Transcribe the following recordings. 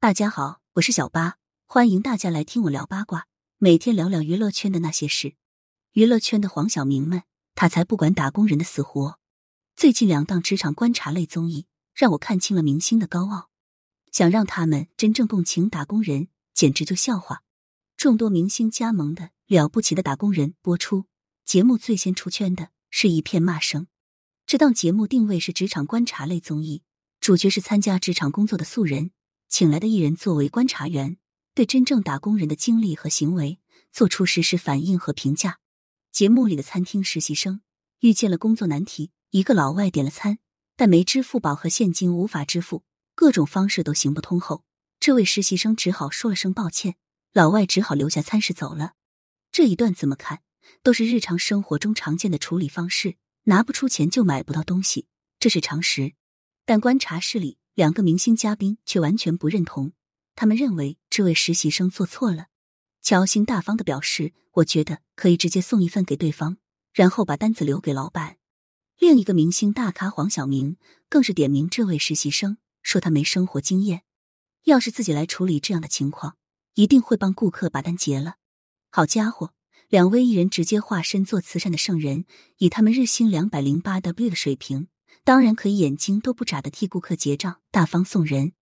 大家好，我是小八，欢迎大家来听我聊八卦，每天聊聊娱乐圈的那些事。娱乐圈的黄晓明们，他才不管打工人的死活。最近两档职场观察类综艺，让我看清了明星的高傲。想让他们真正共情打工人，简直就笑话。众多明星加盟的《了不起的打工人》播出，节目最先出圈的是一片骂声。这档节目定位是职场观察类综艺，主角是参加职场工作的素人。请来的艺人作为观察员，对真正打工人的经历和行为做出实时反应和评价。节目里的餐厅实习生遇见了工作难题，一个老外点了餐，但没支付宝和现金无法支付，各种方式都行不通后，这位实习生只好说了声抱歉，老外只好留下餐食走了。这一段怎么看都是日常生活中常见的处理方式，拿不出钱就买不到东西，这是常识。但观察室里。两个明星嘉宾却完全不认同，他们认为这位实习生做错了。乔欣大方的表示：“我觉得可以直接送一份给对方，然后把单子留给老板。”另一个明星大咖黄晓明更是点名这位实习生，说他没生活经验，要是自己来处理这样的情况，一定会帮顾客把单结了。好家伙，两位艺人直接化身做慈善的圣人，以他们日薪两百零八 W 的水平。当然可以眼睛都不眨的替顾客结账，大方送人。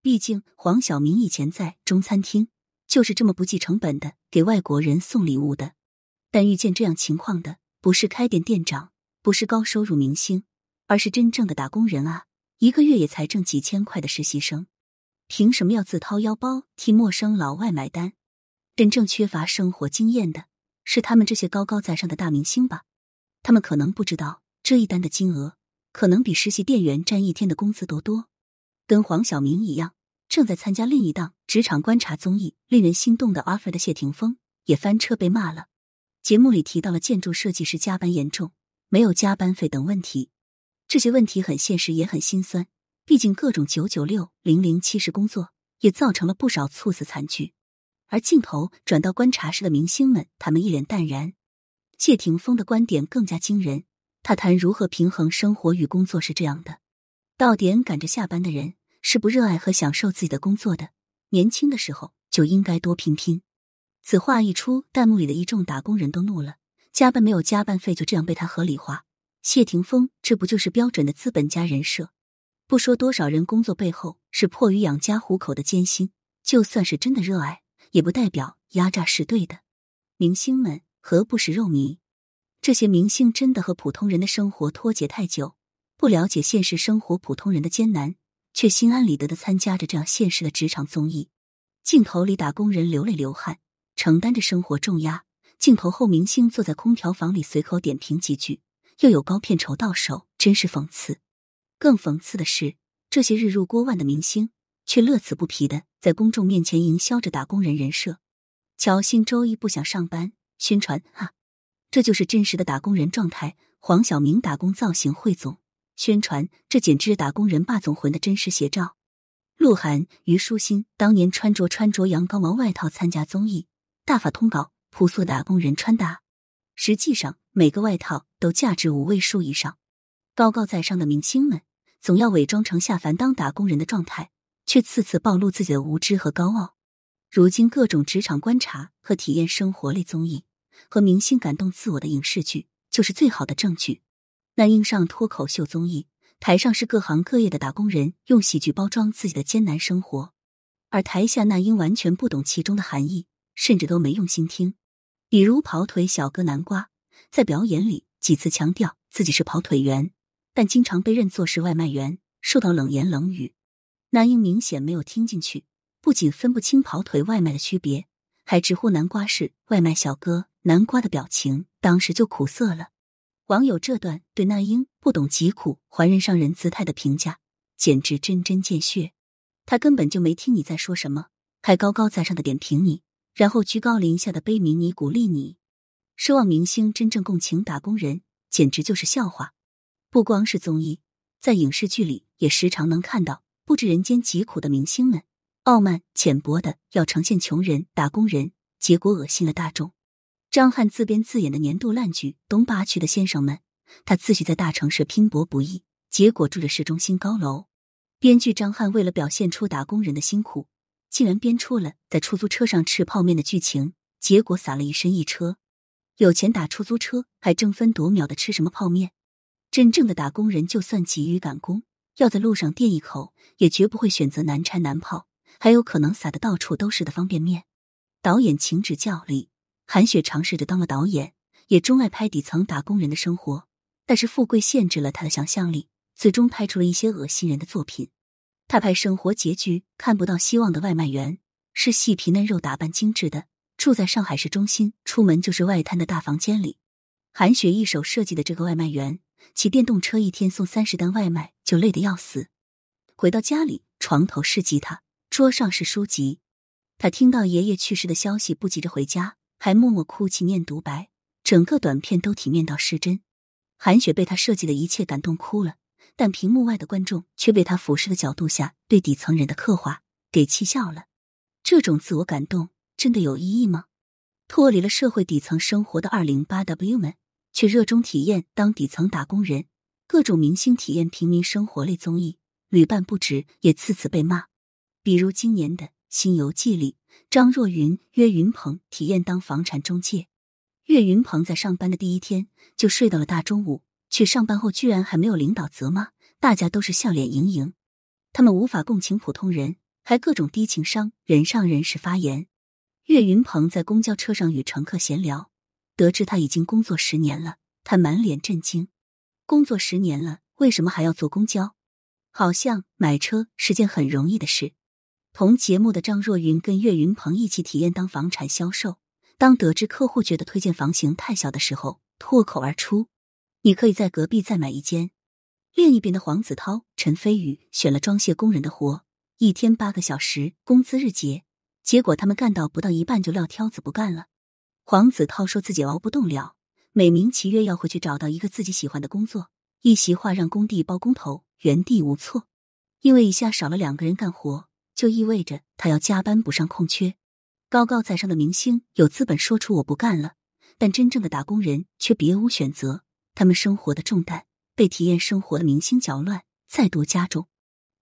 毕竟黄晓明以前在中餐厅就是这么不计成本的给外国人送礼物的。但遇见这样情况的不是开店店长，不是高收入明星，而是真正的打工人啊！一个月也才挣几千块的实习生，凭什么要自掏腰包替陌生老外买单？真正缺乏生活经验的是他们这些高高在上的大明星吧？他们可能不知道这一单的金额。可能比实习店员占一天的工资都多。跟黄晓明一样，正在参加另一档职场观察综艺《令人心动的 offer》的谢霆锋也翻车被骂了。节目里提到了建筑设计师加班严重、没有加班费等问题，这些问题很现实，也很心酸。毕竟各种九九六、零零七式工作也造成了不少猝死惨剧。而镜头转到观察室的明星们，他们一脸淡然。谢霆锋的观点更加惊人。他谈如何平衡生活与工作是这样的：到点赶着下班的人是不热爱和享受自己的工作的。年轻的时候就应该多拼拼。此话一出，弹幕里的一众打工人都怒了：加班没有加班费，就这样被他合理化？谢霆锋这不就是标准的资本家人设？不说多少人工作背后是迫于养家糊口的艰辛，就算是真的热爱，也不代表压榨是对的。明星们何不食肉糜？这些明星真的和普通人的生活脱节太久，不了解现实生活普通人的艰难，却心安理得的参加着这样现实的职场综艺。镜头里打工人流泪流汗，承担着生活重压；镜头后明星坐在空调房里随口点评几句，又有高片酬到手，真是讽刺。更讽刺的是，这些日入过万的明星却乐此不疲的在公众面前营销着打工人人设。乔欣周一不想上班，宣传啊。这就是真实的打工人状态。黄晓明打工造型汇总宣传，这简直打工人霸总魂的真实写照。鹿晗、虞书欣当年穿着穿着羊羔毛外套参加综艺，大法通稿，朴素打工人穿搭。实际上，每个外套都价值五位数以上。高高在上的明星们总要伪装成下凡当打工人的状态，却次次暴露自己的无知和高傲。如今，各种职场观察和体验生活类综艺。和明星感动自我的影视剧就是最好的证据。那英上脱口秀综艺，台上是各行各业的打工人用喜剧包装自己的艰难生活，而台下那英完全不懂其中的含义，甚至都没用心听。比如跑腿小哥南瓜，在表演里几次强调自己是跑腿员，但经常被认作是外卖员，受到冷言冷语。那英明显没有听进去，不仅分不清跑腿外卖的区别，还直呼南瓜是外卖小哥。南瓜的表情当时就苦涩了。网友这段对那英不懂疾苦还人上人姿态的评价，简直针针见血。他根本就没听你在说什么，还高高在上的点评你，然后居高临下的悲悯你、鼓励你。奢望明星真正共情打工人，简直就是笑话。不光是综艺，在影视剧里也时常能看到不知人间疾苦的明星们，傲慢浅薄的要呈现穷人、打工人，结果恶心了大众。张翰自编自演的年度烂剧《东八区的先生们》，他自诩在大城市拼搏不易，结果住着市中心高楼。编剧张翰为了表现出打工人的辛苦，竟然编出了在出租车上吃泡面的剧情，结果撒了一身一车。有钱打出租车，还争分夺秒的吃什么泡面？真正的打工人，就算急于赶工，要在路上垫一口，也绝不会选择难拆难泡，还有可能撒的到处都是的方便面。导演请指教里，韩雪尝试着当了导演，也钟爱拍底层打工人的生活，但是富贵限制了他的想象力，最终拍出了一些恶心人的作品。他拍生活拮据、看不到希望的外卖员，是细皮嫩肉、打扮精致的，住在上海市中心，出门就是外滩的大房间里。韩雪一手设计的这个外卖员，骑电动车一天送三十单外卖，就累得要死。回到家里，床头是吉他，桌上是书籍。他听到爷爷去世的消息，不急着回家，还默默哭泣念独白，整个短片都体面到失真。韩雪被他设计的一切感动哭了。但屏幕外的观众却被他俯视的角度下对底层人的刻画给气笑了。这种自我感动真的有意义吗？脱离了社会底层生活的二零八 W 们，却热衷体验当底层打工人。各种明星体验平民生活类综艺屡办不止，也次次被骂。比如今年的《新游记》里，张若昀、岳云鹏体验当房产中介。岳云鹏在上班的第一天就睡到了大中午。去上班后居然还没有领导责骂，大家都是笑脸盈盈。他们无法共情普通人，还各种低情商、人上人士发言。岳云鹏在公交车上与乘客闲聊，得知他已经工作十年了，他满脸震惊。工作十年了，为什么还要坐公交？好像买车是件很容易的事。同节目的张若昀跟岳云鹏一起体验当房产销售，当得知客户觉得推荐房型太小的时候，脱口而出。你可以在隔壁再买一间。另一边的黄子韬、陈飞宇选了装卸工人的活，一天八个小时，工资日结。结果他们干到不到一半就撂挑子不干了。黄子韬说自己熬不动了，美名其曰要回去找到一个自己喜欢的工作。一席话让工地包工头原地无措，因为一下少了两个人干活，就意味着他要加班补上空缺。高高在上的明星有资本说出我不干了，但真正的打工人却别无选择。他们生活的重担被体验生活的明星搅乱，再度加重。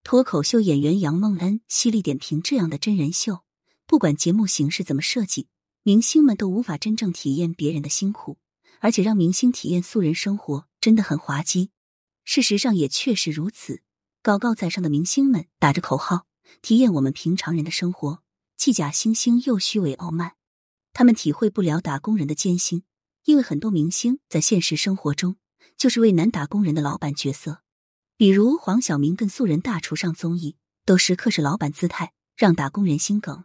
脱口秀演员杨梦恩犀利点评这样的真人秀：不管节目形式怎么设计，明星们都无法真正体验别人的辛苦，而且让明星体验素人生活真的很滑稽。事实上也确实如此，高高在上的明星们打着口号体验我们平常人的生活，既假惺惺又虚伪傲慢，他们体会不了打工人的艰辛。因为很多明星在现实生活中就是为难打工人的老板角色，比如黄晓明跟素人大厨上综艺，都时刻是老板姿态，让打工人心梗。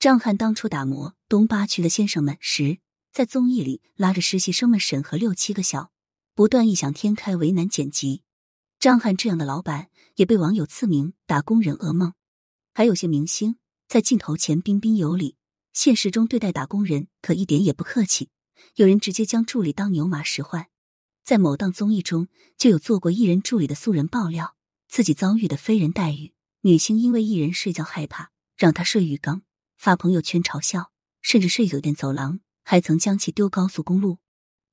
张翰当初打磨东八区的先生们时，在综艺里拉着实习生们审核六七个小，不断异想天开为难剪辑。张翰这样的老板也被网友赐名“打工人噩梦”。还有些明星在镜头前彬彬有礼，现实中对待打工人可一点也不客气。有人直接将助理当牛马使唤，在某档综艺中就有做过艺人助理的素人爆料自己遭遇的非人待遇。女星因为艺人睡觉害怕，让他睡浴缸，发朋友圈嘲笑，甚至睡酒店走廊，还曾将其丢高速公路。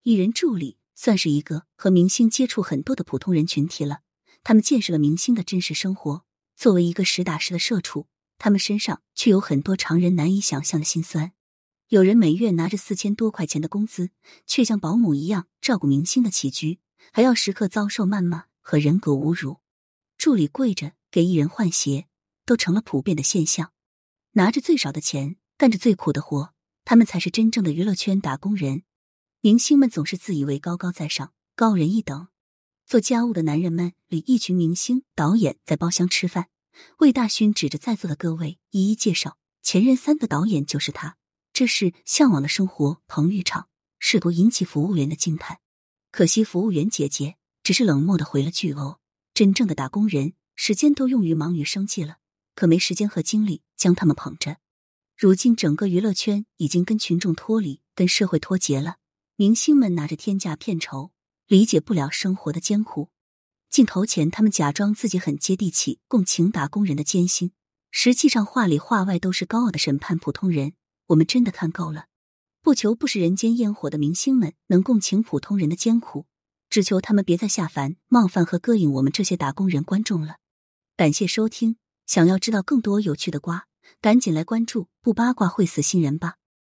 艺人助理算是一个和明星接触很多的普通人群体了，他们见识了明星的真实生活。作为一个实打实的社畜，他们身上却有很多常人难以想象的心酸。有人每月拿着四千多块钱的工资，却像保姆一样照顾明星的起居，还要时刻遭受谩骂和人格侮辱。助理跪着给艺人换鞋，都成了普遍的现象。拿着最少的钱，干着最苦的活，他们才是真正的娱乐圈打工人。明星们总是自以为高高在上、高人一等。做家务的男人们里，一群明星导演在包厢吃饭。魏大勋指着在座的各位一一介绍：前任三的导演就是他。这是向往的生活。彭昱畅试图引起服务员的惊叹，可惜服务员姐姐只是冷漠的回了句：“哦。”真正的打工人，时间都用于忙于生计了，可没时间和精力将他们捧着。如今整个娱乐圈已经跟群众脱离，跟社会脱节了。明星们拿着天价片酬，理解不了生活的艰苦。镜头前，他们假装自己很接地气，共情打工人的艰辛，实际上话里话外都是高傲的审判普通人。我们真的看够了，不求不食人间烟火的明星们能共情普通人的艰苦，只求他们别再下凡冒犯和膈应我们这些打工人观众了。感谢收听，想要知道更多有趣的瓜，赶紧来关注，不八卦会死新人吧。